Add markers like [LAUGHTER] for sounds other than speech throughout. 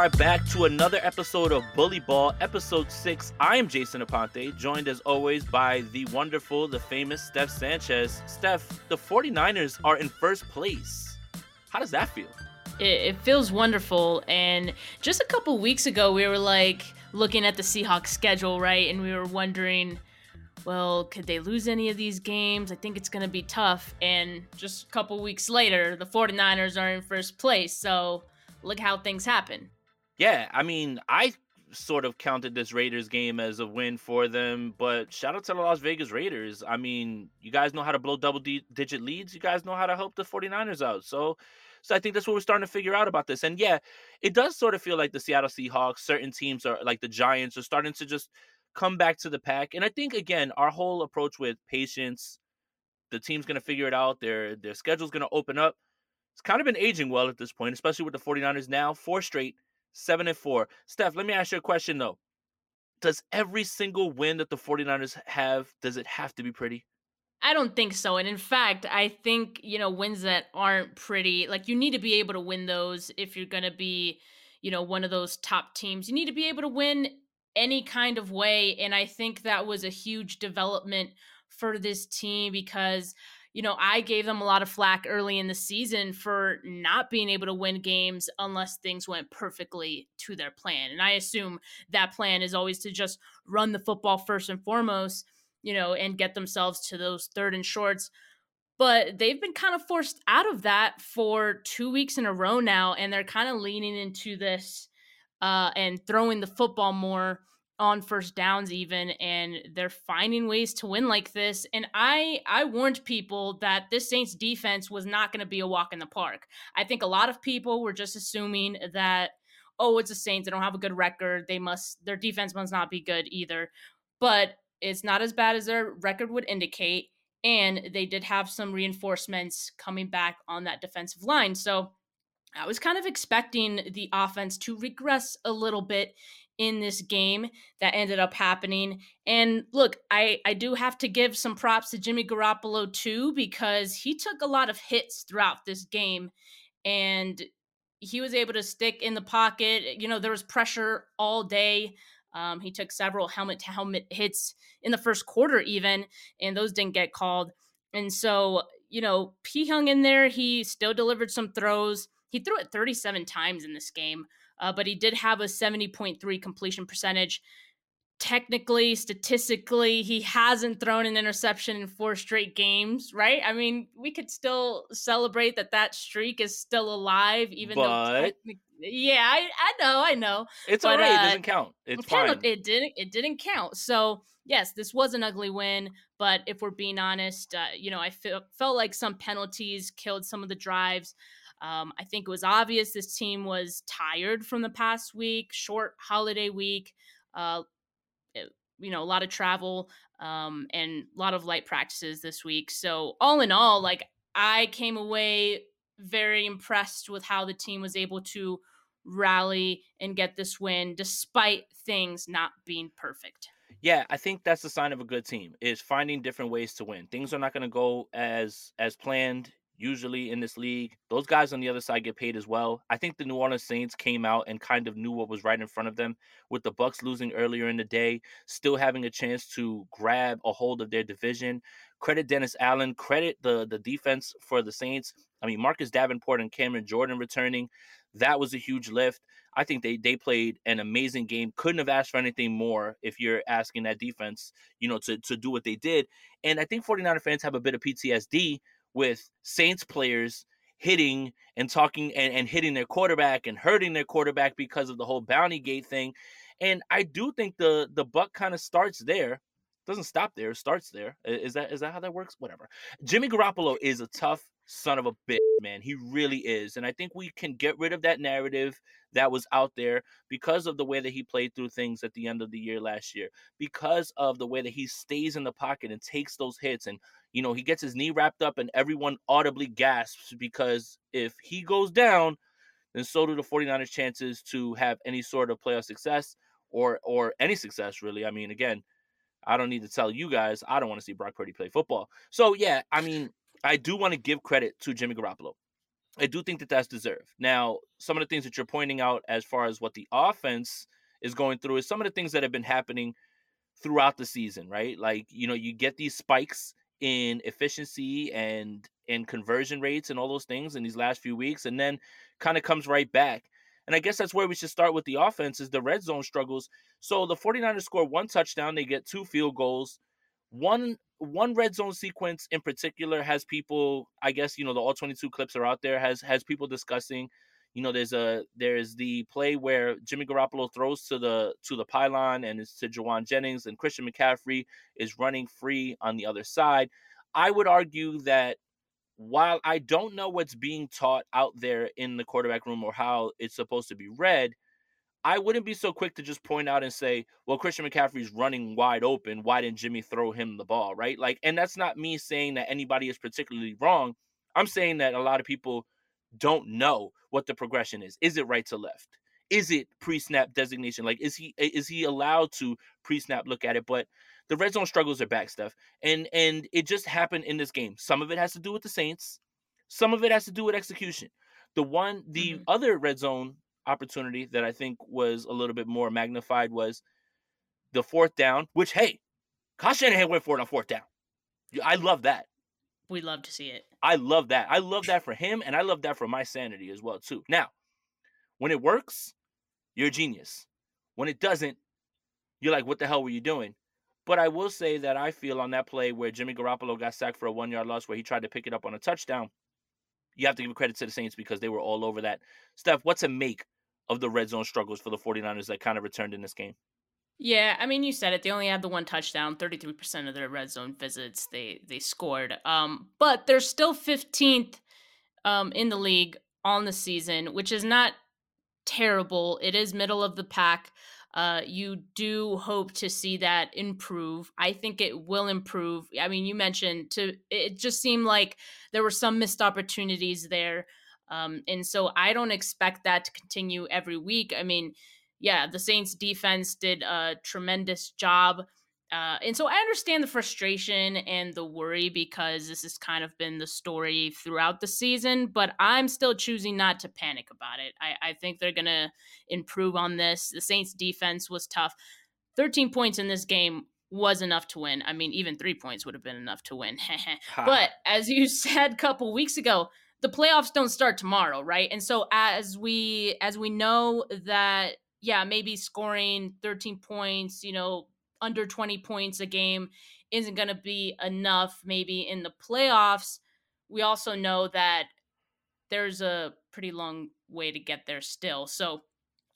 are back to another episode of Bully Ball, episode six. I am Jason Aponte, joined as always by the wonderful, the famous Steph Sanchez. Steph, the 49ers are in first place. How does that feel? It, it feels wonderful. And just a couple weeks ago, we were like looking at the Seahawks schedule, right? And we were wondering, well, could they lose any of these games? I think it's going to be tough. And just a couple weeks later, the 49ers are in first place. So look how things happen. Yeah, I mean, I sort of counted this Raiders game as a win for them, but shout out to the Las Vegas Raiders. I mean, you guys know how to blow double digit leads. You guys know how to help the 49ers out. So so I think that's what we're starting to figure out about this. And yeah, it does sort of feel like the Seattle Seahawks, certain teams are like the Giants are starting to just come back to the pack. And I think again, our whole approach with patience, the team's going to figure it out. Their their schedule's going to open up it's kind of been aging well at this point, especially with the 49ers now, four straight, seven and four. Steph, let me ask you a question though. Does every single win that the 49ers have, does it have to be pretty? I don't think so. And in fact, I think, you know, wins that aren't pretty, like you need to be able to win those if you're going to be, you know, one of those top teams. You need to be able to win any kind of way. And I think that was a huge development for this team because you know, I gave them a lot of flack early in the season for not being able to win games unless things went perfectly to their plan. And I assume that plan is always to just run the football first and foremost, you know, and get themselves to those third and shorts. But they've been kind of forced out of that for two weeks in a row now, and they're kind of leaning into this uh, and throwing the football more on first downs even and they're finding ways to win like this and i i warned people that this saints defense was not going to be a walk in the park. I think a lot of people were just assuming that oh it's the saints they don't have a good record they must their defense must not be good either but it's not as bad as their record would indicate and they did have some reinforcements coming back on that defensive line so I was kind of expecting the offense to regress a little bit in this game that ended up happening. And look, I, I do have to give some props to Jimmy Garoppolo too, because he took a lot of hits throughout this game and he was able to stick in the pocket. You know, there was pressure all day. Um, he took several helmet to helmet hits in the first quarter, even, and those didn't get called. And so, you know, he hung in there. He still delivered some throws. He threw it 37 times in this game, uh, but he did have a 70.3 completion percentage. Technically, statistically, he hasn't thrown an interception in four straight games, right? I mean, we could still celebrate that that streak is still alive, even but... though. Yeah, I, I know, I know. It's but, alright. Uh, it doesn't count. It's fine. It didn't. It didn't count. So yes, this was an ugly win. But if we're being honest, uh, you know, I felt felt like some penalties killed some of the drives. Um, I think it was obvious this team was tired from the past week, short holiday week, uh, it, you know, a lot of travel um, and a lot of light practices this week. So, all in all, like I came away very impressed with how the team was able to rally and get this win despite things not being perfect. Yeah, I think that's the sign of a good team is finding different ways to win. Things are not going to go as as planned usually in this league. Those guys on the other side get paid as well. I think the New Orleans Saints came out and kind of knew what was right in front of them with the Bucks losing earlier in the day, still having a chance to grab a hold of their division. Credit Dennis Allen, credit the the defense for the Saints. I mean, Marcus Davenport and Cameron Jordan returning, that was a huge lift. I think they they played an amazing game. Couldn't have asked for anything more if you're asking that defense, you know, to to do what they did. And I think 49er fans have a bit of PTSD with Saints players hitting and talking and, and hitting their quarterback and hurting their quarterback because of the whole bounty gate thing. And I do think the the buck kind of starts there. Doesn't stop there, starts there. Is that is that how that works? Whatever. Jimmy Garoppolo is a tough son of a bitch, man. He really is. And I think we can get rid of that narrative that was out there because of the way that he played through things at the end of the year last year, because of the way that he stays in the pocket and takes those hits. And, you know, he gets his knee wrapped up and everyone audibly gasps because if he goes down, then so do the 49ers chances to have any sort of playoff success or or any success really. I mean, again, I don't need to tell you guys, I don't want to see Brock Purdy play football. So yeah, I mean, I do want to give credit to Jimmy Garoppolo. I do think that that's deserved. Now, some of the things that you're pointing out as far as what the offense is going through is some of the things that have been happening throughout the season, right? Like, you know, you get these spikes in efficiency and and conversion rates and all those things in these last few weeks and then kind of comes right back. And I guess that's where we should start with the offense is the red zone struggles. So the 49ers score one touchdown, they get two field goals. One one red zone sequence in particular has people, I guess, you know, the all 22 clips are out there, has has people discussing you know, there's a there's the play where Jimmy Garoppolo throws to the to the pylon and it's to Jauan Jennings and Christian McCaffrey is running free on the other side. I would argue that while I don't know what's being taught out there in the quarterback room or how it's supposed to be read, I wouldn't be so quick to just point out and say, well, Christian McCaffrey's running wide open. Why didn't Jimmy throw him the ball? Right. Like, and that's not me saying that anybody is particularly wrong. I'm saying that a lot of people don't know what the progression is. Is it right to left? Is it pre-snap designation? Like, is he is he allowed to pre-snap look at it? But the red zone struggles are back, Steph, and and it just happened in this game. Some of it has to do with the Saints, some of it has to do with execution. The one, the mm-hmm. other red zone opportunity that I think was a little bit more magnified was the fourth down. Which, hey, Kyle Shanahan went for it on fourth down. I love that. We love to see it. I love that. I love that for him, and I love that for my sanity as well too. Now, when it works, you're a genius. When it doesn't, you're like, what the hell were you doing? But I will say that I feel on that play where Jimmy Garoppolo got sacked for a one yard loss where he tried to pick it up on a touchdown, you have to give credit to the Saints because they were all over that. Steph, what's a make of the red zone struggles for the 49ers that kind of returned in this game? Yeah, I mean, you said it. They only had the one touchdown. Thirty-three percent of their red zone visits they they scored. Um, but they're still fifteenth, um, in the league on the season, which is not terrible. It is middle of the pack. Uh, you do hope to see that improve. I think it will improve. I mean, you mentioned to it just seemed like there were some missed opportunities there. Um, and so I don't expect that to continue every week. I mean, yeah, the Saints defense did a tremendous job. Uh, and so I understand the frustration and the worry because this has kind of been the story throughout the season, but I'm still choosing not to panic about it. I, I think they're going to improve on this. The Saints defense was tough. 13 points in this game was enough to win. I mean, even three points would have been enough to win. [LAUGHS] but as you [LAUGHS] said a couple weeks ago, the playoffs don't start tomorrow, right? And so as we as we know that yeah, maybe scoring 13 points, you know, under 20 points a game isn't going to be enough maybe in the playoffs. We also know that there's a pretty long way to get there still. So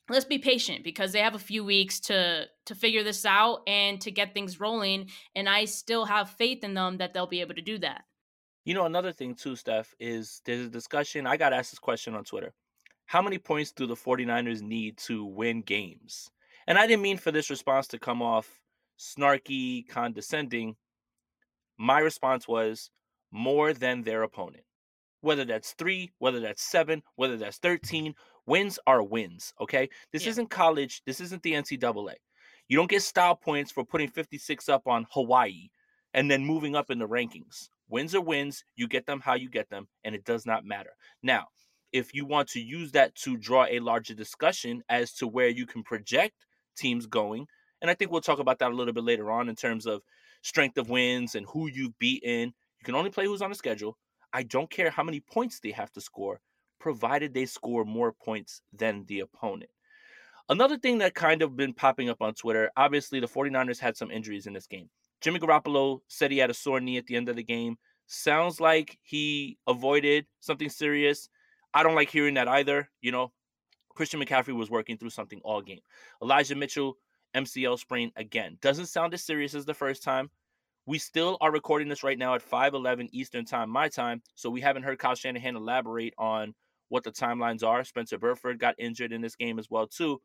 let's be patient because they have a few weeks to to figure this out and to get things rolling and I still have faith in them that they'll be able to do that. You know, another thing too, Steph, is there's a discussion. I got asked this question on Twitter how many points do the 49ers need to win games? And I didn't mean for this response to come off snarky, condescending. My response was more than their opponent. Whether that's three, whether that's seven, whether that's 13, wins are wins, okay? This yeah. isn't college. This isn't the NCAA. You don't get style points for putting 56 up on Hawaii and then moving up in the rankings. Wins are wins. You get them how you get them, and it does not matter. Now, if you want to use that to draw a larger discussion as to where you can project teams going, and I think we'll talk about that a little bit later on in terms of strength of wins and who you've beaten. You can only play who's on the schedule. I don't care how many points they have to score, provided they score more points than the opponent. Another thing that kind of been popping up on Twitter, obviously the 49ers had some injuries in this game. Jimmy Garoppolo said he had a sore knee at the end of the game. Sounds like he avoided something serious. I don't like hearing that either. You know, Christian McCaffrey was working through something all game. Elijah Mitchell, MCL sprain again. Doesn't sound as serious as the first time. We still are recording this right now at 5:11 Eastern Time, my time. So we haven't heard Kyle Shanahan elaborate on what the timelines are. Spencer Burford got injured in this game as well too.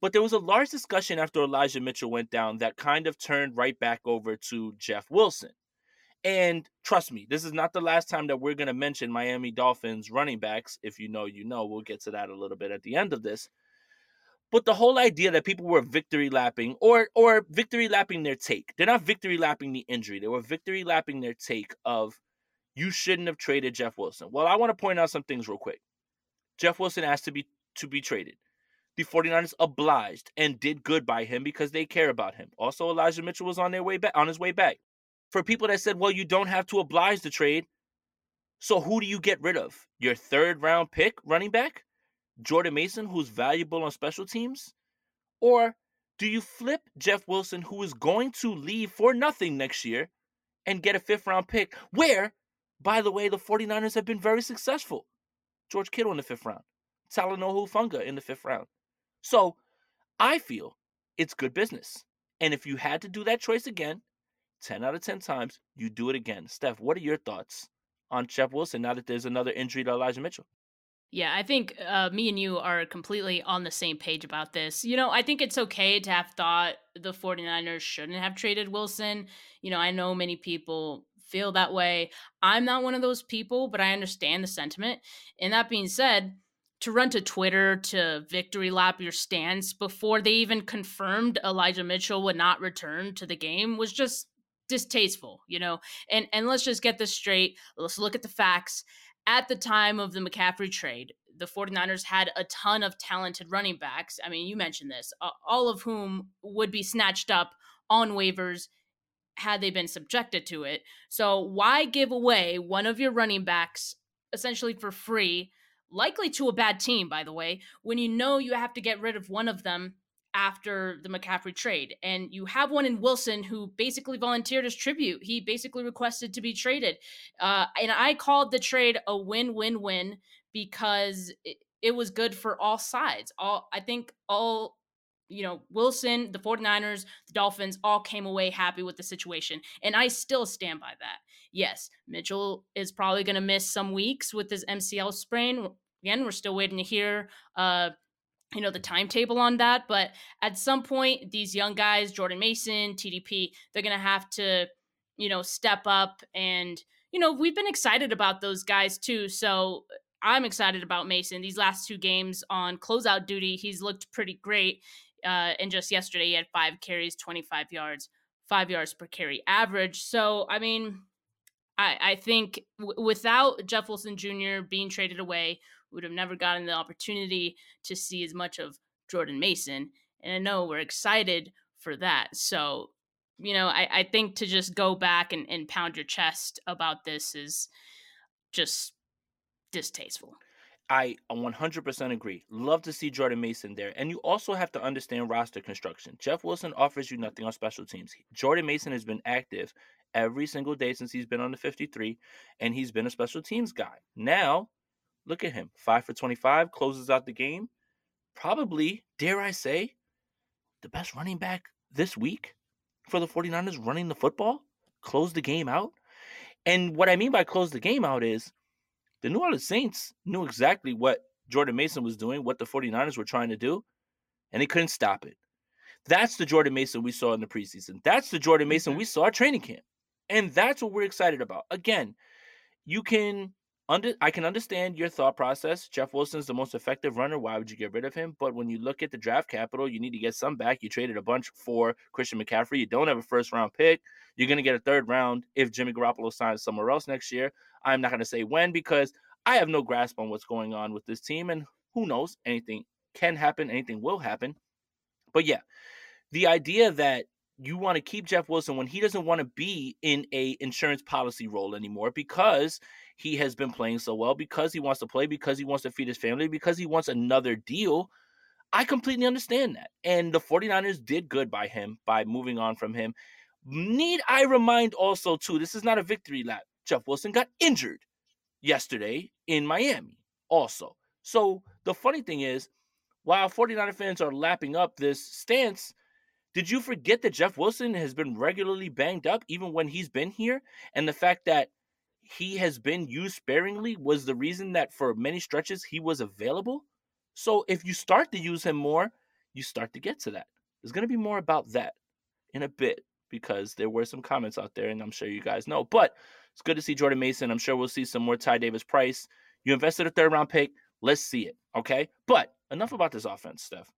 But there was a large discussion after Elijah Mitchell went down that kind of turned right back over to Jeff Wilson. And trust me, this is not the last time that we're going to mention Miami Dolphins running backs. If you know, you know. We'll get to that a little bit at the end of this. But the whole idea that people were victory lapping or or victory lapping their take. They're not victory lapping the injury. They were victory lapping their take of you shouldn't have traded Jeff Wilson. Well, I want to point out some things real quick. Jeff Wilson asked to be to be traded. The 49ers obliged and did good by him because they care about him. Also, Elijah Mitchell was on their way back on his way back. For people that said, well, you don't have to oblige the trade. So who do you get rid of? Your third round pick running back? Jordan Mason, who's valuable on special teams? Or do you flip Jeff Wilson, who is going to leave for nothing next year, and get a fifth round pick? Where, by the way, the 49ers have been very successful. George Kittle in the fifth round, Talanoa Hufanga in the fifth round. So I feel it's good business. And if you had to do that choice again, 10 out of 10 times, you do it again. Steph, what are your thoughts on Jeff Wilson now that there's another injury to Elijah Mitchell? Yeah, I think uh, me and you are completely on the same page about this. You know, I think it's okay to have thought the 49ers shouldn't have traded Wilson. You know, I know many people feel that way. I'm not one of those people, but I understand the sentiment. And that being said, to run to Twitter to victory lap your stance before they even confirmed Elijah Mitchell would not return to the game was just distasteful, you know. And and let's just get this straight. Let's look at the facts. At the time of the McCaffrey trade, the 49ers had a ton of talented running backs. I mean, you mentioned this, all of whom would be snatched up on waivers had they been subjected to it. So why give away one of your running backs essentially for free, likely to a bad team, by the way, when you know you have to get rid of one of them after the McCaffrey trade. And you have one in Wilson who basically volunteered as tribute. He basically requested to be traded. Uh, and I called the trade a win win win because it, it was good for all sides. All I think all you know, Wilson, the 49ers, the Dolphins all came away happy with the situation. And I still stand by that. Yes, Mitchell is probably going to miss some weeks with his MCL sprain. Again, we're still waiting to hear uh you know the timetable on that, but at some point these young guys, Jordan Mason, TDP, they're to have to you know step up and you know, we've been excited about those guys too. So I'm excited about Mason. These last two games on closeout duty, he's looked pretty great. Uh, and just yesterday, he had five carries, 25 yards, five yards per carry average. So, I mean, I, I think w- without Jeff Wilson Jr. being traded away, would have never gotten the opportunity to see as much of Jordan Mason. And I know we're excited for that. So, you know, I, I think to just go back and, and pound your chest about this is just distasteful. I 100% agree. Love to see Jordan Mason there. And you also have to understand roster construction. Jeff Wilson offers you nothing on special teams. Jordan Mason has been active every single day since he's been on the 53, and he's been a special teams guy. Now, look at him 5 for 25, closes out the game. Probably, dare I say, the best running back this week for the 49ers running the football, close the game out. And what I mean by close the game out is the New Orleans Saints knew exactly what Jordan Mason was doing, what the 49ers were trying to do, and they couldn't stop it. That's the Jordan Mason we saw in the preseason. That's the Jordan Mason we saw at training camp. And that's what we're excited about. Again, you can under I can understand your thought process. Jeff Wilson's the most effective runner. Why would you get rid of him? But when you look at the draft capital, you need to get some back. You traded a bunch for Christian McCaffrey. You don't have a first round pick. You're going to get a third round if Jimmy Garoppolo signs somewhere else next year. I'm not going to say when because I have no grasp on what's going on with this team. And who knows? Anything can happen, anything will happen. But yeah, the idea that you want to keep Jeff Wilson when he doesn't want to be in a insurance policy role anymore because he has been playing so well, because he wants to play, because he wants to feed his family, because he wants another deal. I completely understand that. And the 49ers did good by him by moving on from him. Need I remind also, too, this is not a victory lap. Jeff Wilson got injured yesterday in Miami, also. So the funny thing is, while 49er fans are lapping up this stance, did you forget that Jeff Wilson has been regularly banged up even when he's been here? And the fact that he has been used sparingly was the reason that for many stretches he was available? So if you start to use him more, you start to get to that. There's going to be more about that in a bit because there were some comments out there, and I'm sure you guys know. But it's good to see Jordan Mason. I'm sure we'll see some more Ty Davis Price. You invested a third round pick. Let's see it. Okay. But enough about this offense, Steph.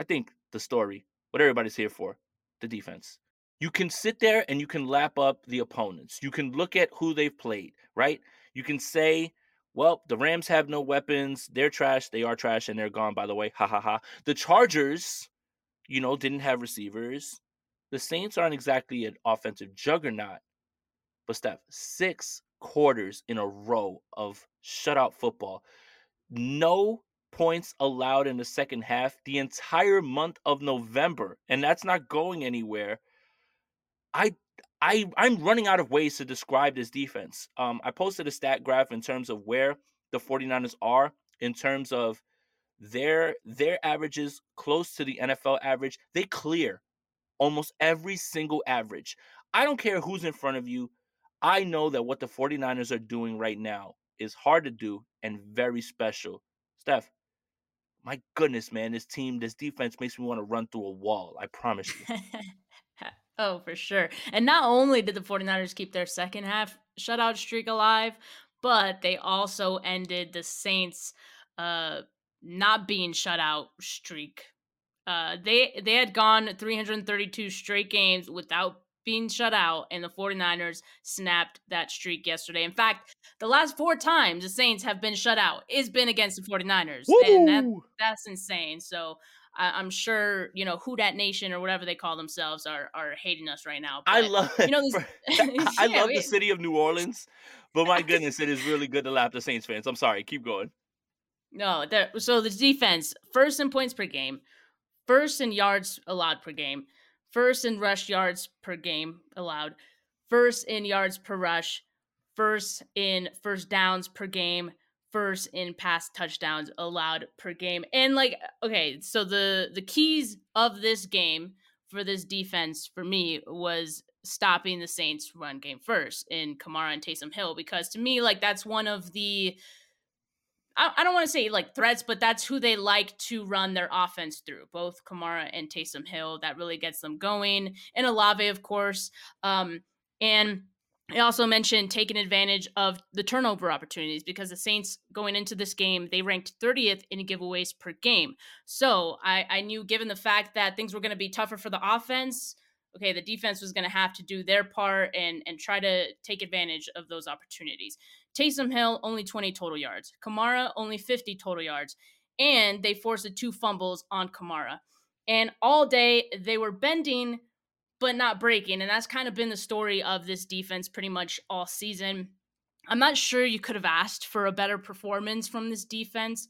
I think the story, what everybody's here for, the defense. you can sit there and you can lap up the opponents. You can look at who they've played, right? You can say, well, the Rams have no weapons. They're trash. They are trash and they're gone, by the way. Ha ha ha. The Chargers, you know, didn't have receivers. The Saints aren't exactly an offensive juggernaut. But Steph, six quarters in a row of shutout football. No points allowed in the second half the entire month of November, and that's not going anywhere. I I I'm running out of ways to describe this defense. Um, I posted a stat graph in terms of where the 49ers are in terms of their their averages close to the NFL average. They clear almost every single average. I don't care who's in front of you. I know that what the 49ers are doing right now is hard to do and very special. Steph, my goodness, man, this team, this defense makes me want to run through a wall. I promise you. [LAUGHS] oh, for sure. And not only did the 49ers keep their second half shutout streak alive, but they also ended the Saints uh not being shutout streak. Uh they they had gone 332 straight games without being shut out, and the 49ers snapped that streak yesterday. In fact, the last four times the Saints have been shut out it's been against the 49ers. Woo! And that, that's insane. So I, am sure you know Who Dat Nation or whatever they call themselves are are hating us right now. But, I love you know this, [LAUGHS] [LAUGHS] I yeah, love the city of New Orleans, but my goodness, it is really good to laugh the Saints fans. I'm sorry, keep going. No, so the defense first in points per game, first in yards allowed per game, first in rush yards per game allowed, first in yards per rush, first in first downs per game, first in pass touchdowns allowed per game. And like okay, so the the keys of this game for this defense for me was stopping the Saints run game first in Kamara and Taysom Hill because to me like that's one of the I, don't want to say like threats, but that's who they like to run their offense through. Both Kamara and Taysom Hill. That really gets them going. And Olave, of course. Um, and I also mentioned taking advantage of the turnover opportunities because the Saints going into this game, they ranked 30th in giveaways per game. So I, I knew given the fact that things were going to be tougher for the offense, okay, the defense was going to have to do their part and and try to take advantage of those opportunities. Taysom Hill only 20 total yards, Kamara only 50 total yards, and they forced the two fumbles on Kamara. And all day they were bending but not breaking, and that's kind of been the story of this defense pretty much all season. I'm not sure you could have asked for a better performance from this defense,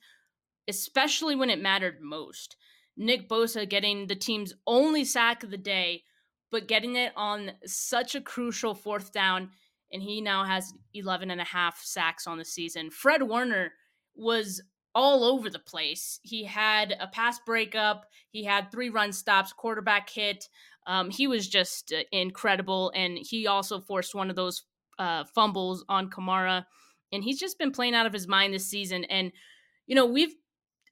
especially when it mattered most. Nick Bosa getting the team's only sack of the day but getting it on such a crucial fourth down, and he now has 11 and a half sacks on the season. Fred Warner was all over the place. He had a pass breakup, he had three run stops, quarterback hit. Um, he was just uh, incredible, and he also forced one of those uh, fumbles on Kamara. And he's just been playing out of his mind this season. And you know, we've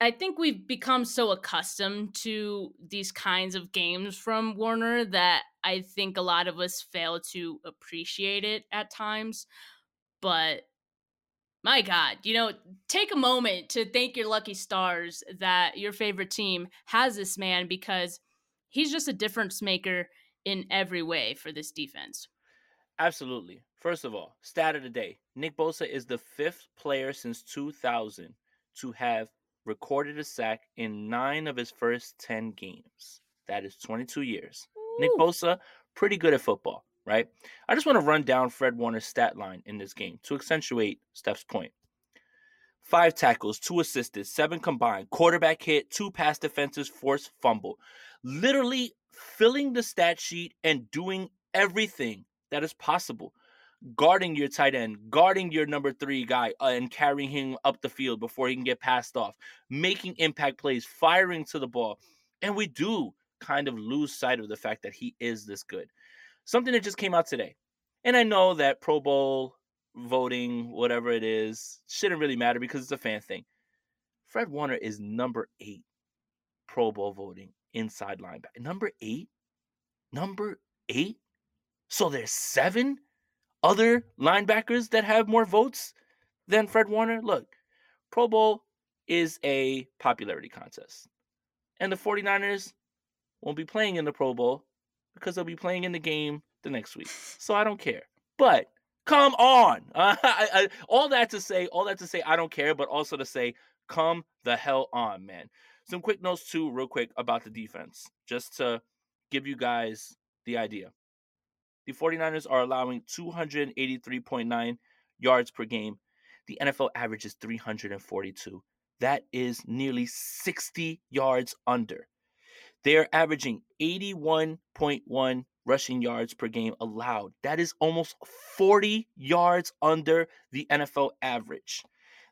I think we've become so accustomed to these kinds of games from Warner that I think a lot of us fail to appreciate it at times. But my God, you know, take a moment to thank your lucky stars that your favorite team has this man because he's just a difference maker in every way for this defense. Absolutely. First of all, stat of the day Nick Bosa is the fifth player since 2000 to have recorded a sack in nine of his first 10 games. That is 22 years. Ooh. Nick Bosa, pretty good at football, right? I just want to run down Fred Warner's stat line in this game to accentuate Steph's point. Five tackles, two assisted, seven combined, quarterback hit, two pass defenses, forced fumble. Literally filling the stat sheet and doing everything that is possible guarding your tight end, guarding your number three guy, uh, and carrying him up the field before he can get passed off, making impact plays, firing to the ball. And we do kind of lose sight of the fact that he is this good. Something that just came out today. And I know that Pro Bowl voting, whatever it is, shouldn't really matter because it's a fan thing. Fred Warner is number eight Pro Bowl voting inside linebacker. Number eight? Number eight? So there's seven other linebackers that have more votes than Fred Warner? Look, Pro Bowl is a popularity contest. And the 49ers won't be playing in the Pro Bowl because they'll be playing in the game the next week. So I don't care. But come on. [LAUGHS] Uh, I, I, all that to say, all that to say, I don't care, but also to say, come the hell on, man. Some quick notes, too, real quick about the defense, just to give you guys the idea. The 49ers are allowing 283.9 yards per game. The NFL average is 342. That is nearly 60 yards under. They are averaging 81.1 rushing yards per game allowed. That is almost 40 yards under the NFL average.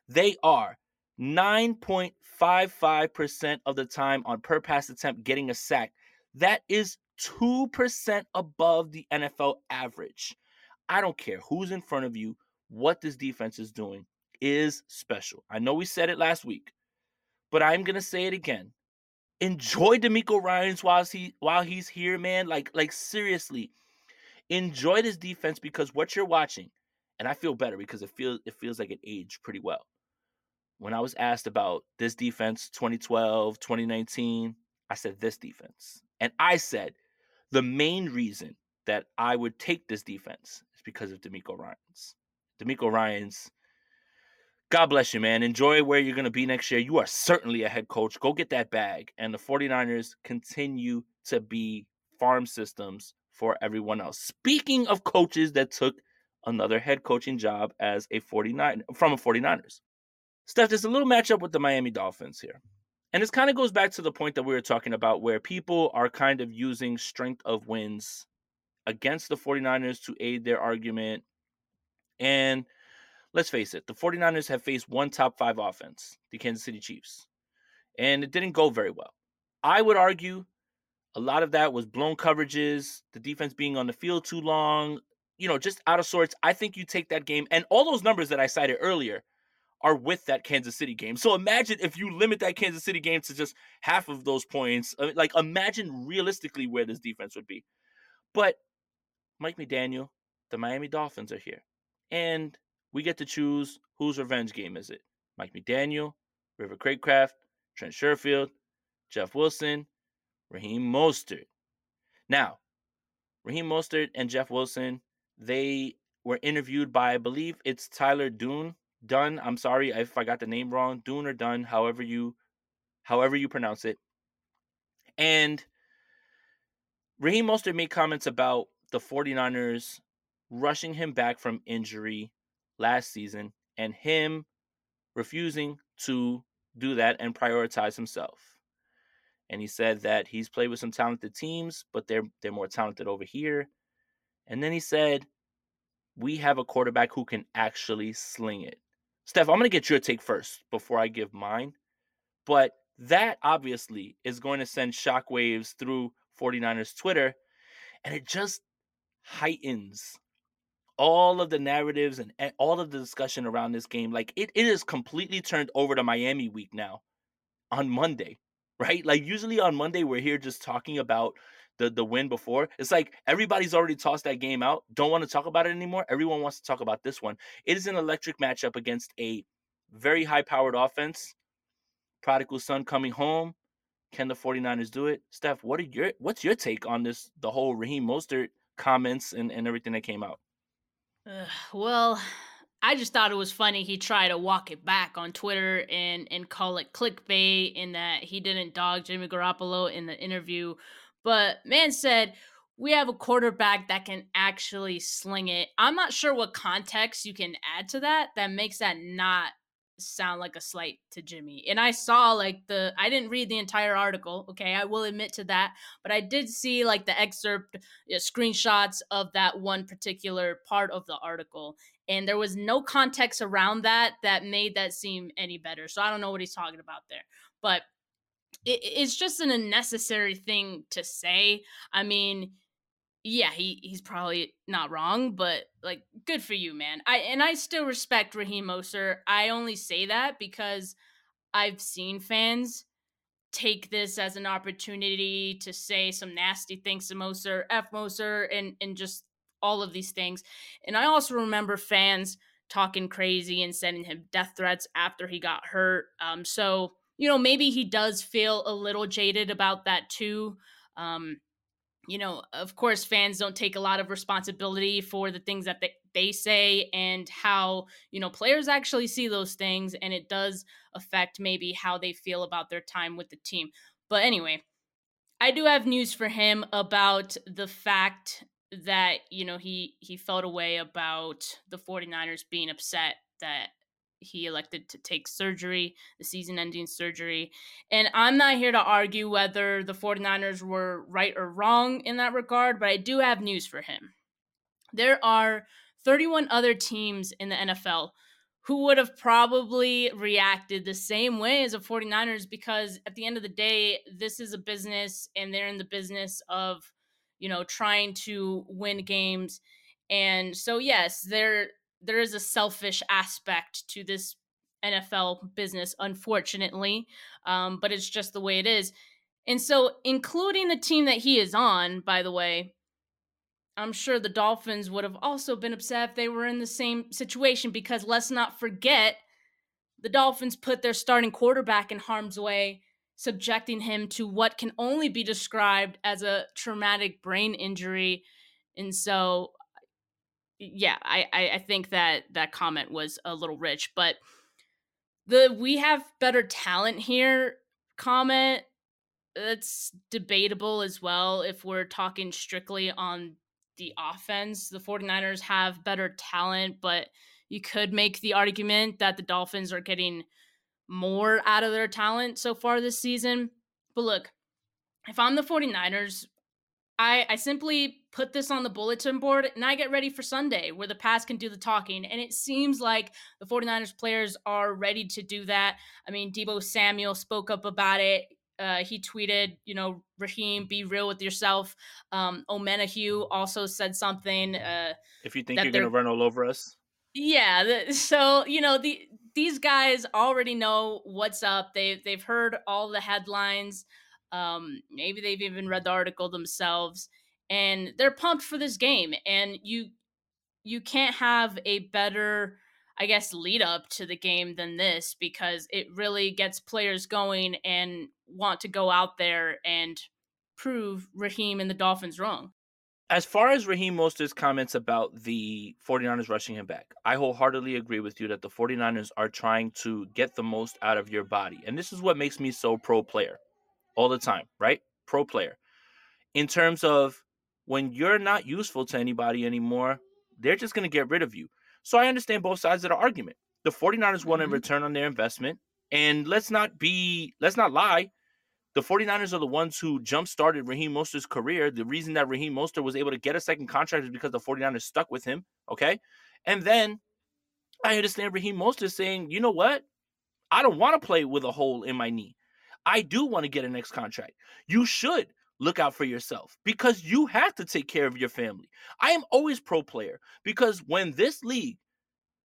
They are 9.55% of the time on per pass attempt getting a sack. That is 2% above the NFL average. I don't care who's in front of you, what this defense is doing is special. I know we said it last week, but I'm going to say it again. Enjoy DeMeco Ryans while he while he's here, man. Like like seriously. Enjoy this defense because what you're watching, and I feel better because it feels it feels like it aged pretty well. When I was asked about this defense 2012, 2019, I said this defense. And I said the main reason that I would take this defense is because of DeMeco Ryans. DeMeco Ryans God bless you, man. Enjoy where you're going to be next year. You are certainly a head coach. Go get that bag. And the 49ers continue to be farm systems for everyone else. Speaking of coaches that took another head coaching job as a 49 from a 49ers. Steph, there's a little matchup with the Miami Dolphins here. And this kind of goes back to the point that we were talking about where people are kind of using strength of wins against the 49ers to aid their argument. And let's face it, the 49ers have faced one top five offense, the Kansas City Chiefs, and it didn't go very well. I would argue a lot of that was blown coverages, the defense being on the field too long, you know, just out of sorts. I think you take that game, and all those numbers that I cited earlier are with that Kansas City game. So imagine if you limit that Kansas City game to just half of those points. Uh, like, imagine realistically where this defense would be. But Mike McDaniel, the Miami Dolphins are here. And we get to choose whose revenge game is it. Mike McDaniel, River Craycraft, Trent Sherfield, Jeff Wilson, Raheem Mostert. Now, Raheem Mostert and Jeff Wilson, they were interviewed by, I believe it's Tyler Dune. Dunn. I'm sorry if I got the name wrong. Dune or Dunn, however you however you pronounce it. And Raheem Mostert made comments about the 49ers rushing him back from injury last season and him refusing to do that and prioritize himself. And he said that he's played with some talented teams, but they're they're more talented over here. And then he said, "We have a quarterback who can actually sling it." Steph, I'm going to get your take first before I give mine. But that obviously is going to send shockwaves through 49ers Twitter, and it just heightens all of the narratives and all of the discussion around this game. Like it, it is completely turned over to Miami week now on Monday, right? Like usually on Monday we're here just talking about the the win before. It's like everybody's already tossed that game out. Don't want to talk about it anymore. Everyone wants to talk about this one. It is an electric matchup against a very high-powered offense. Prodigal son coming home. Can the 49ers do it? Steph, what are your what's your take on this the whole Raheem Mostert comments and, and everything that came out? Uh, well, I just thought it was funny he tried to walk it back on Twitter and and call it clickbait in that he didn't dog Jimmy Garoppolo in the interview. But man said we have a quarterback that can actually sling it. I'm not sure what context you can add to that that makes that not sound like a slight to Jimmy. And I saw like the I didn't read the entire article, okay? I will admit to that, but I did see like the excerpt you know, screenshots of that one particular part of the article. And there was no context around that that made that seem any better. So I don't know what he's talking about there. But it, it's just an unnecessary thing to say. I mean, yeah, he he's probably not wrong, but like good for you, man. I and I still respect Raheem Mostert. I only say that because I've seen fans take this as an opportunity to say some nasty things to Mostert, F Mostert, and and just all of these things. And I also remember fans talking crazy and sending him death threats after he got hurt. Um, so you know maybe he does feel a little jaded about that too. Um, you know, of course, fans don't take a lot of responsibility for the things that they, they say and how, you know, players actually see those things. And it does affect maybe how they feel about their time with the team. But anyway, I do have news for him about the fact that, you know, he he felt away about the 49ers being upset that he elected to take surgery, the season ending surgery. And I'm not here to argue whether the 49ers were right or wrong in that regard, but I do have news for him. There are 31 other teams in the NFL who would have probably reacted the same way as the 49ers because at the end of the day, this is a business and they're in the business of, you know, trying to win games. And so yes, there there is a selfish aspect to this NFL business, unfortunately, um, but it's just the way it is. And so, including the team that he is on, by the way, I'm sure the Dolphins would have also been upset if they were in the same situation because let's not forget the Dolphins put their starting quarterback in harm's way, subjecting him to what can only be described as a traumatic brain injury. And so yeah, I, I, think that that comment was a little rich, but the we have better talent here comment that's debatable as well if we're talking strictly on the offense. The 49ers have better talent, but you could make the argument that the Dolphins are getting more out of their talent so far this season. But look, if I'm the 49ers, I, I simply put this on the bulletin board and I get ready for Sunday where the past can do the talking. And it seems like the 49ers players are ready to do that. I mean, Deebo Samuel spoke up about it. Uh, he tweeted, you know, Raheem, be real with yourself. Um, Omenihu also said something. Uh, if you think you're going to run all over us. Yeah. The, so, you know, the these guys already know what's up. They've, they've heard all the headlines. Um, maybe they've even read the article themselves, and they're pumped for this game. And you you can't have a better, I guess, lead up to the game than this because it really gets players going and want to go out there and prove Raheem and the Dolphins wrong. As far as Raheem Mostert's comments about the 49ers rushing him back, I wholeheartedly agree with you that the 49ers are trying to get the most out of your body. And this is what makes me so pro player all the time, right? Pro player. In terms of when you're not useful to anybody anymore, they're just going to get rid of you. So I understand both sides of the argument. The 49ers mm-hmm. want a return on their investment. And let's not be, let's not lie. The 49ers are the ones who jump started Raheem Mostert's career. The reason that Raheem Mostert was able to get a second contract is because the 49ers stuck with him. Okay. And then I understand Raheem Mostert saying, you know what? I don't want to play with a hole in my knee. I do want to get a next contract. You should look out for yourself because you have to take care of your family. I am always pro player because when this league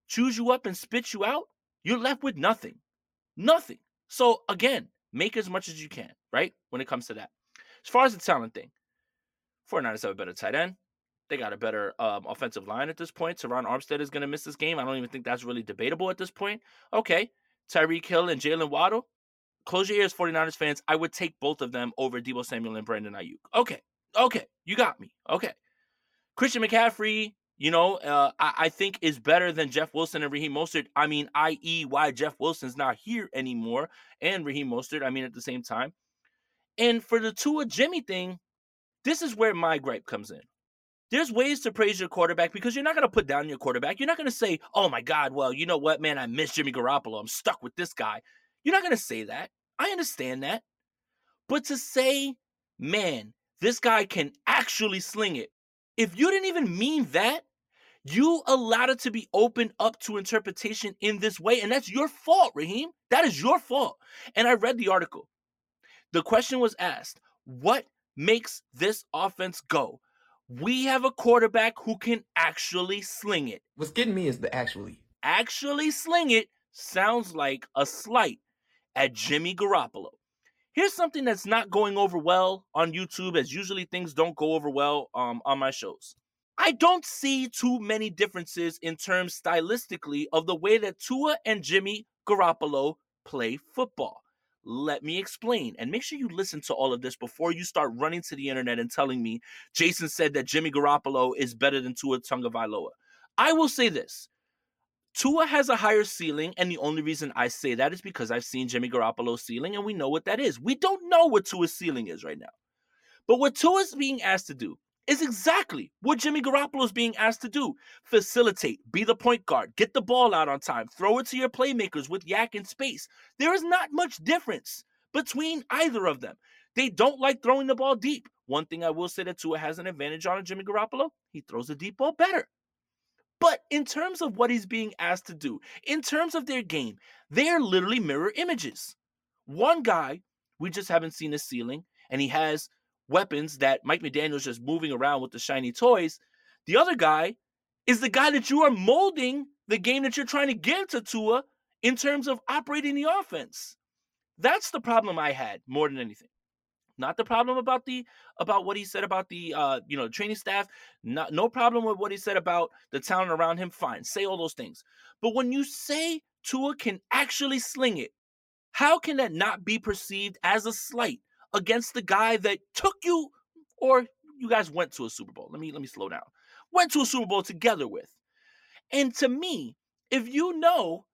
chews you up and spits you out, you're left with nothing. Nothing. So again, make as much as you can, right? When it comes to that. As far as the talent thing, 49ers have a better tight end. They got a better um, offensive line at this point. Terron Armstead is going to miss this game. I don't even think that's really debatable at this point. Okay. Tyreek Hill and Jaylen Waddle, close your ears, 49ers fans. I would take both of them over Deebo Samuel and Brandon Aiyuk. Okay. Okay. You got me. Okay. Christian McCaffrey, you know, uh, I, I, think is better than Jeff Wilson and Raheem Mostert. I mean, i.e., why Jeff Wilson's not here anymore and Raheem Mostert, I mean, at the same time. And for the Tua Jimmy thing, this is where my gripe comes in. There's ways to praise your quarterback because you're not going to put down your quarterback. You're not going to say, oh my God, well, you know what, man, I miss Jimmy Garoppolo. I'm stuck with this guy. You're not going to say that. I understand that. But to say, man, this guy can actually sling it, if you didn't even mean that, you allowed it to be opened up to interpretation in this way. And that's your fault, Raheem. That is your fault. And I read the article. The question was asked what makes this offense go? We have a quarterback who can actually sling it. What's getting me is the actually. Actually sling it sounds like a slight at Jimmy Garoppolo. Here's something that's not going over well on YouTube, as usually things don't go over well um, on my shows. I don't see too many differences in terms stylistically of the way that Tua and Jimmy Garoppolo play football. Let me explain. And make sure you listen to all of this before you start running to the internet and telling me Jason said that Jimmy Garoppolo is better than Tua Tagovailoa. I will say this. Tua has a higher ceiling, and the only reason I say that is because I've seen Jimmy Garoppolo's ceiling, and we know what that is. We don't know what Tua's ceiling is right now. But what Tua's being asked to do is exactly what Jimmy Garoppolo is being asked to do. Facilitate, be the point guard, get the ball out on time, throw it to your playmakers with YAC and space. There is not much difference between either of them. They don't like throwing the ball deep. One thing I will say that Tua has an advantage on Jimmy Garoppolo, he throws the deep ball better. But in terms of what he's being asked to do, in terms of their game, they are literally mirror images. One guy, we just haven't seen his ceiling, and he has weapons that Mike McDaniel's just moving around with the shiny toys. The other guy is the guy that you are molding the game that you're trying to give to Tua in terms of operating the offense. That's the problem I had more than anything. Not the problem about the about what he said about the uh you know training staff. Not no problem with what he said about the talent around him. Fine, say all those things. But when you say Tua can actually sling it, how can that not be perceived as a slight? against the guy that took you or you guys went to a Super Bowl. Let me let me slow down. Went to a Super Bowl together with. And to me, if you know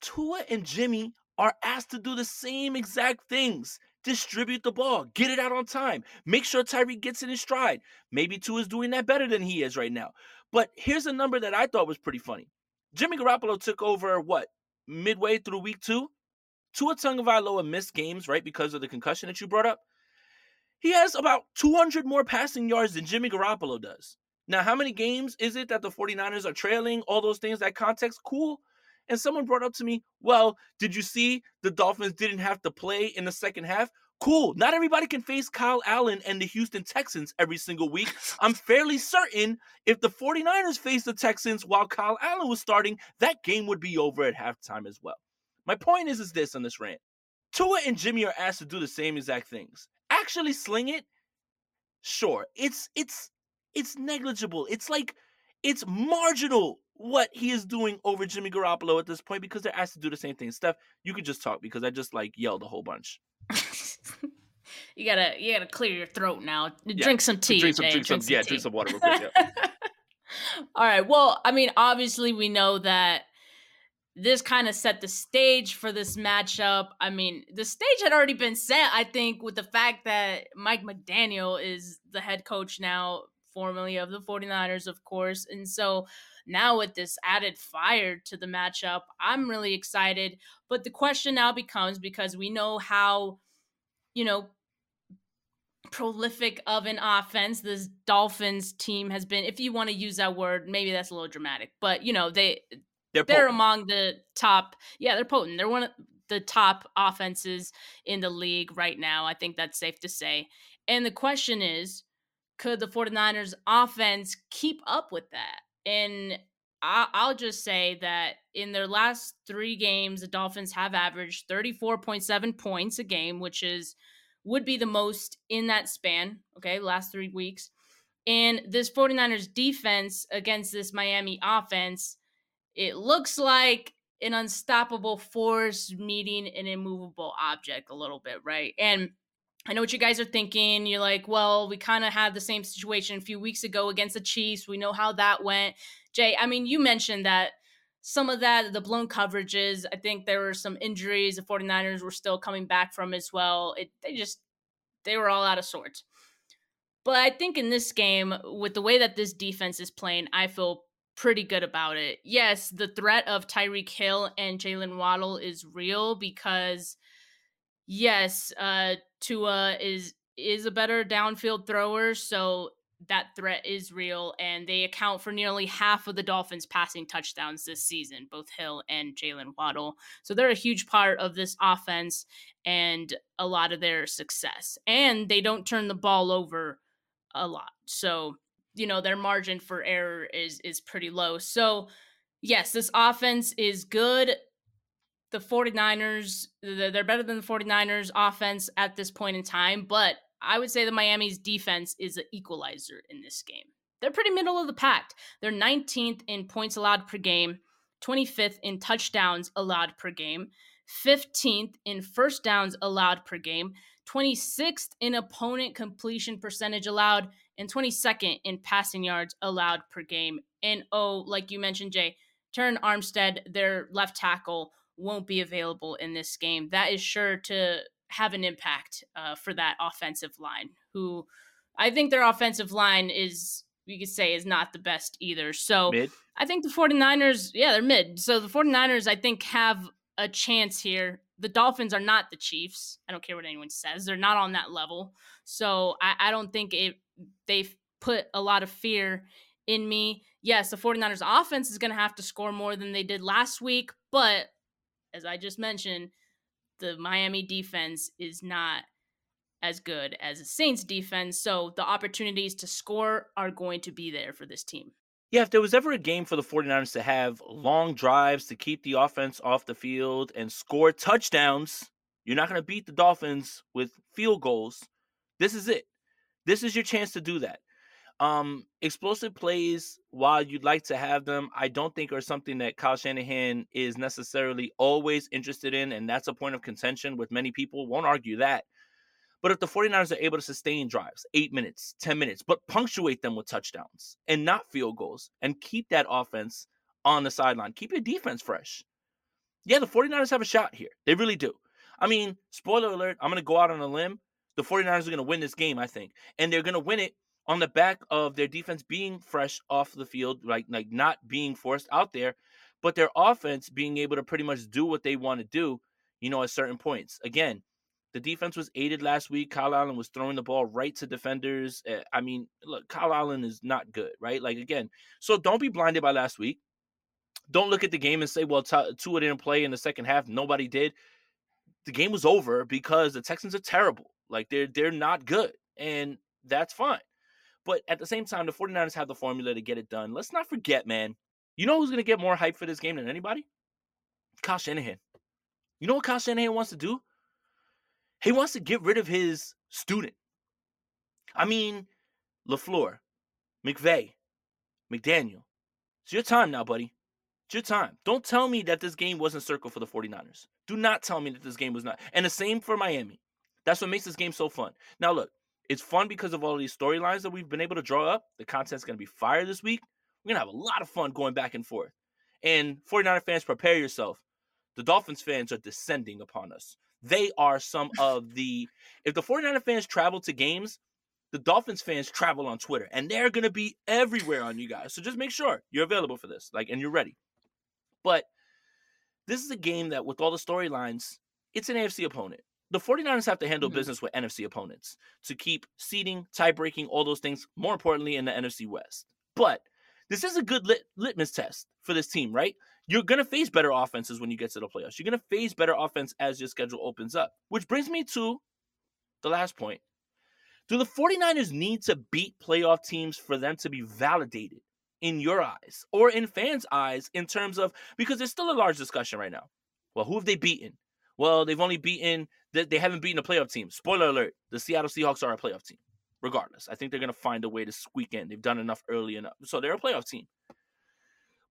Tua and Jimmy are asked to do the same exact things. Distribute the ball, get it out on time, make sure Tyreek gets in his stride. Maybe Tua is doing that better than he is right now. But here's a number that I thought was pretty funny. Jimmy Garoppolo took over what midway through week two. Tua Tagovailoa missed games, right, because of the concussion that you brought up. He has about 200 more passing yards than Jimmy Garoppolo does. Now, how many games is it that the 49ers are trailing? All those things, that context, cool. And someone brought up to me, well, did you see the Dolphins didn't have to play in the second half? Cool. Not everybody can face Kyle Allen and the Houston Texans every single week. [LAUGHS] I'm fairly certain if the 49ers faced the Texans while Kyle Allen was starting, that game would be over at halftime as well. My point is, is this on this rant. Tua and Jimmy are asked to do the same exact things. Actually sling it, sure. It's it's it's negligible. It's like it's marginal what he is doing over Jimmy Garoppolo at this point because they're asked to do the same thing. Steph, you could just talk because I just like yelled a whole bunch. [LAUGHS] you gotta you gotta clear your throat now. Yeah. Drink some tea. Drink some, drink some, yeah, tea. drink some water real quick. Yeah. [LAUGHS] All right. Well, I mean, obviously we know that this kind of set the stage for this matchup. I mean, the stage had already been set, I think, with the fact that Mike McDaniel is the head coach now, formerly of the 49ers, of course. And so now with this added fire to the matchup, I'm really excited. But the question now becomes because we know how, you know, prolific of an offense this Dolphins team has been. If you want to use that word, maybe that's a little dramatic, but you know, they they're, they're among the top. Yeah, they're potent. They're one of the top offenses in the league right now. I think that's safe to say. And the question is, could the 49ers offense keep up with that? And I'll just say that in their last three games, the Dolphins have averaged 34.7 points a game, which is would be the most in that span. Okay, last three weeks. And this 49ers defense against this Miami offense it looks like an unstoppable force meeting an immovable object a little bit, right? And I know what you guys are thinking. You're like, well, we kind of had the same situation a few weeks ago against the Chiefs. We know how that went. Jay, I mean, you mentioned that some of that, the blown coverages, I think there were some injuries the 49ers were still coming back from as well. It, they just, they were all out of sorts. But I think in this game, with the way that this defense is playing, I feel pretty good about it. Yes, the threat of Tyreek Hill and Jaylen Waddle is real because yes, uh Tua is is a better downfield thrower, so that threat is real and they account for nearly half of the Dolphins passing touchdowns this season, both Hill and Jaylen Waddle. So they're a huge part of this offense and a lot of their success. And they don't turn the ball over a lot. So you know their margin for error is is pretty low. So yes, this offense is good. The 49ers, they're better than the 49ers offense at this point in time, but I would say the Miami's defense is an equalizer in this game. They're pretty middle of the pack. They're 19th in points allowed per game, 25th in touchdowns allowed per game, 15th in first downs allowed per game, 26th in opponent completion percentage allowed, and 22nd in passing yards allowed per game. And oh, like you mentioned, Jay, Terron Armstead, their left tackle, won't be available in this game. That is sure to have an impact uh, for that offensive line, who I think their offensive line is, you could say, is not the best either. So mid. I think the 49ers, yeah, they're mid. So the 49ers, I think, have a chance here. The Dolphins are not the Chiefs. I don't care what anyone says. They're not on that level. So I, I don't think it they've put a lot of fear in me. Yes, the 49ers offense is going to have to score more than they did last week, but as I just mentioned, the Miami defense is not as good as the Saints defense, so the opportunities to score are going to be there for this team. Yeah, if there was ever a game for the 49ers to have long drives to keep the offense off the field and score touchdowns, you're not going to beat the Dolphins with field goals. This is it. This is your chance to do that. Um, explosive plays, while you'd like to have them, I don't think are something that Kyle Shanahan is necessarily always interested in, and that's a point of contention with many people. Won't argue that. But if the 49ers are able to sustain drives, eight minutes, 10 minutes, but punctuate them with touchdowns and not field goals, and keep that offense on the sideline, keep your defense fresh. Yeah, the 49ers have a shot here. They really do. I mean, spoiler alert, I'm going to go out on a limb. The 49ers are going to win this game, I think. And they're going to win it on the back of their defense being fresh off the field, like like not being forced out there, but their offense being able to pretty much do what they want to do, you know, at certain points. Again, the defense was aided last week. Kyle Allen was throwing the ball right to defenders. Eh, I mean, look, Kyle Allen is not good, right? Like again, so don't be blinded by last week. Don't look at the game and say, "Well, Tua didn't play in the second half. Nobody did." The game was over because the Texans are terrible. Like they're they're not good, and that's fine. But at the same time, the 49ers have the formula to get it done. Let's not forget, man. You know who's going to get more hype for this game than anybody? Kyle Shanahan. You know what Kyle Shanahan wants to do? He wants to get rid of his student. I mean, LaFleur, McVay, McDaniel. It's your time now, buddy. It's your time. Don't tell me that this game wasn't circled for the 49ers. Do not tell me that this game was not. And the same for Miami. That's what makes this game so fun. Now, look, it's fun because of all these storylines that we've been able to draw up. The content's going to be fire this week. We're going to have a lot of fun going back and forth. And 49er fans, prepare yourself. The Dolphins fans are descending upon us. They are some of the. If the 49er fans travel to games, the Dolphins fans travel on Twitter, and they're going to be everywhere on you guys. So just make sure you're available for this, like, and you're ready. But this is a game that, with all the storylines, it's an AFC opponent the 49ers have to handle mm-hmm. business with NFC opponents to keep seeding, tie breaking, all those things, more importantly, in the NFC West. But this is a good lit- litmus test for this team, right? You're going to face better offenses when you get to the playoffs. You're going to face better offense as your schedule opens up, which brings me to the last point. Do the 49ers need to beat playoff teams for them to be validated in your eyes or in fans' eyes in terms of because there's still a large discussion right now? Well, who have they beaten? Well, they've only beaten they, they haven't beaten a playoff team. Spoiler alert: the Seattle Seahawks are a playoff team. Regardless, I think they're gonna find a way to squeak in. They've done enough early enough, so they're a playoff team.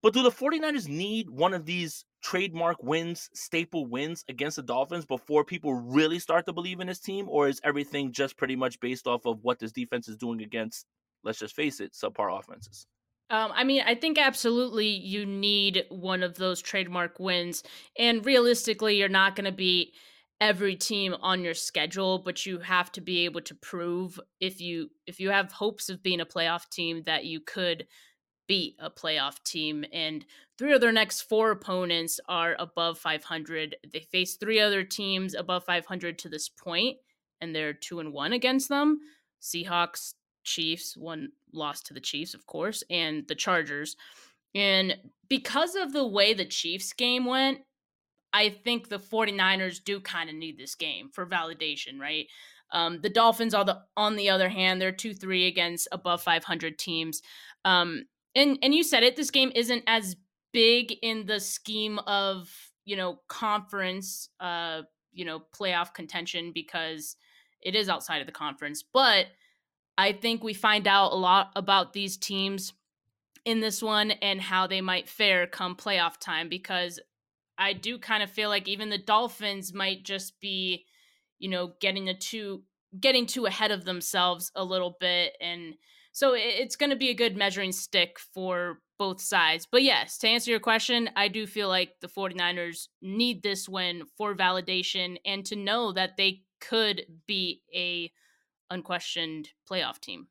But do the 49ers need one of these trademark wins, staple wins against the Dolphins before people really start to believe in this team? Or is everything just pretty much based off of what this defense is doing against, let's just face it, subpar offenses? Um, I mean, I think absolutely you need one of those trademark wins. And realistically, you're not going to beat every team on your schedule, but you have to be able to prove if you if you have hopes of being a playoff team that you could beat a playoff team. And three of their next four opponents are above 500 they face three other teams above 500 to this point and they're 2 and 1 against them. Seahawks Chiefs, one lost to the Chiefs, of course, and the Chargers. And because of the way the Chiefs game went, I think the 49ers do kind of need this game for validation, right? Um, the Dolphins are the on the other hand, they're two three against above 500 teams. Um, and and you said it, this game isn't as big in the scheme of you know conference, uh, you know playoff contention because it is outside of the conference, but I think we find out a lot about these teams in this one and how they might fare come playoff time because I do kind of feel like even the Dolphins might just be, you know, getting the two getting too ahead of themselves a little bit and so it's going to be a good measuring stick for both sides. But yes, to answer your question, I do feel like the 49ers need this win for validation and to know that they could be a unquestioned playoff team.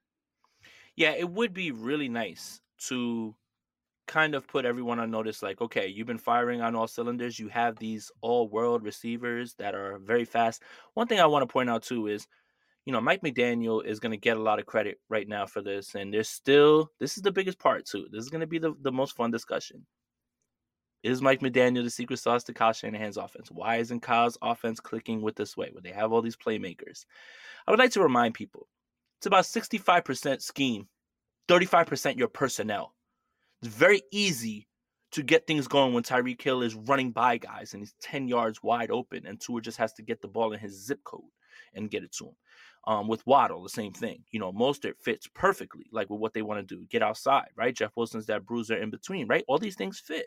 Yeah, it would be really nice to kind of put everyone on notice like okay you've been firing on all cylinders you have these all world receivers that are very fast one thing i want to point out too is you know, Mike McDaniel is going to get a lot of credit right now for this. And there's still, this is the biggest part too. This is going to be the, the most fun discussion. Is Mike McDaniel the secret sauce to Kyle Shanahan's offense? Why isn't Kyle's offense clicking with this way where they have all these playmakers? I would like to remind people it's about 65% scheme, 35% your personnel. It's very easy to get things going when Tyreek Hill is running by guys and he's 10 yards wide open and Tua just has to get the ball in his zip code and get it to him. Um, with Waddle, the same thing. You know, Mostert fits perfectly, like with what they want to do. Get outside, right? Jeff Wilson's that bruiser in between, right? All these things fit.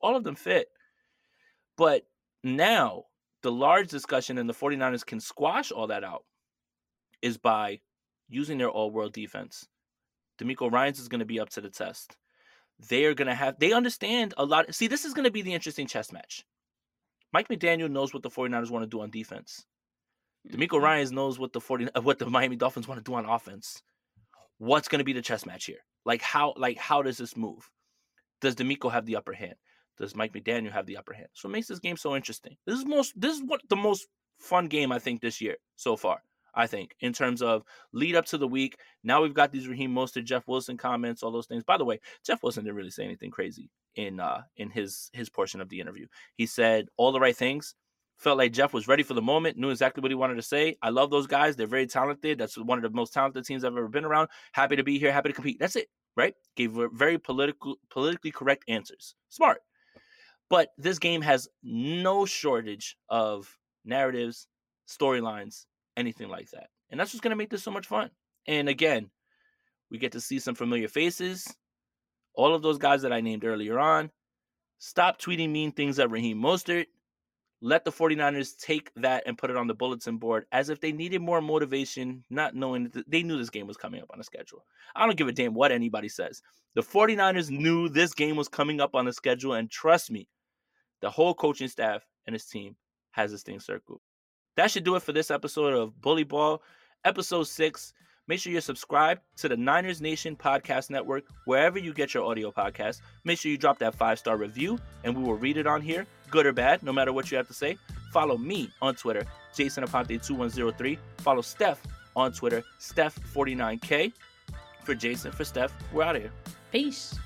All of them fit. But now the large discussion and the 49ers can squash all that out is by using their all-world defense. DeMeco Ryans is going to be up to the test. They are going to have they understand a lot. See, this is going to be the interesting chess match. Mike McDaniel knows what the 49ers want to do on defense. DeMeco mm-hmm. Ryans knows what the 40 uh, [LAUGHS] what the Miami Dolphins want to do on offense. What's going to be the chess match here? Like how like how does this move? Does DeMeco have the upper hand? Does Mike McDaniel have the upper hand? So it makes this game so interesting. This is most this is what the most fun game I think this year so far. I think, in terms of lead up to the week. Now we've got these Raheem Mostert, Jeff Wilson comments, all those things. By the way, Jeff Wilson didn't really say anything crazy in uh in his his portion of the interview. He said all the right things. Felt like Jeff was ready for the moment, knew exactly what he wanted to say. I love those guys. They're very talented. That's one of the most talented teams I've ever been around. Happy to be here, happy to compete. That's it, right? Gave very political politically correct answers. Smart. But this game has no shortage of narratives, storylines, anything like that. And that's what's going to make this so much fun. And again, we get to see some familiar faces. All of those guys that I named earlier on. Stop tweeting mean things at Raheem Mostert. Let the 49ers take that and put it on the bulletin board as if they needed more motivation, not knowing that they knew this game was coming up on the schedule. I don't give a damn what anybody says. The 49ers knew this game was coming up on the schedule, and trust me, the whole coaching staff and his team has this thing circled. That should do it for this episode of Bully Ball, episode six. Make sure you're subscribed to the Niners Nation Podcast Network wherever you get your audio podcast. Make sure you drop that five star review, and we will read it on here, good or bad, no matter what you have to say. Follow me on Twitter, Jason Aponte2103. Follow Steph on Twitter, Steph49K. For Jason, for Steph, we're out of here. Peace.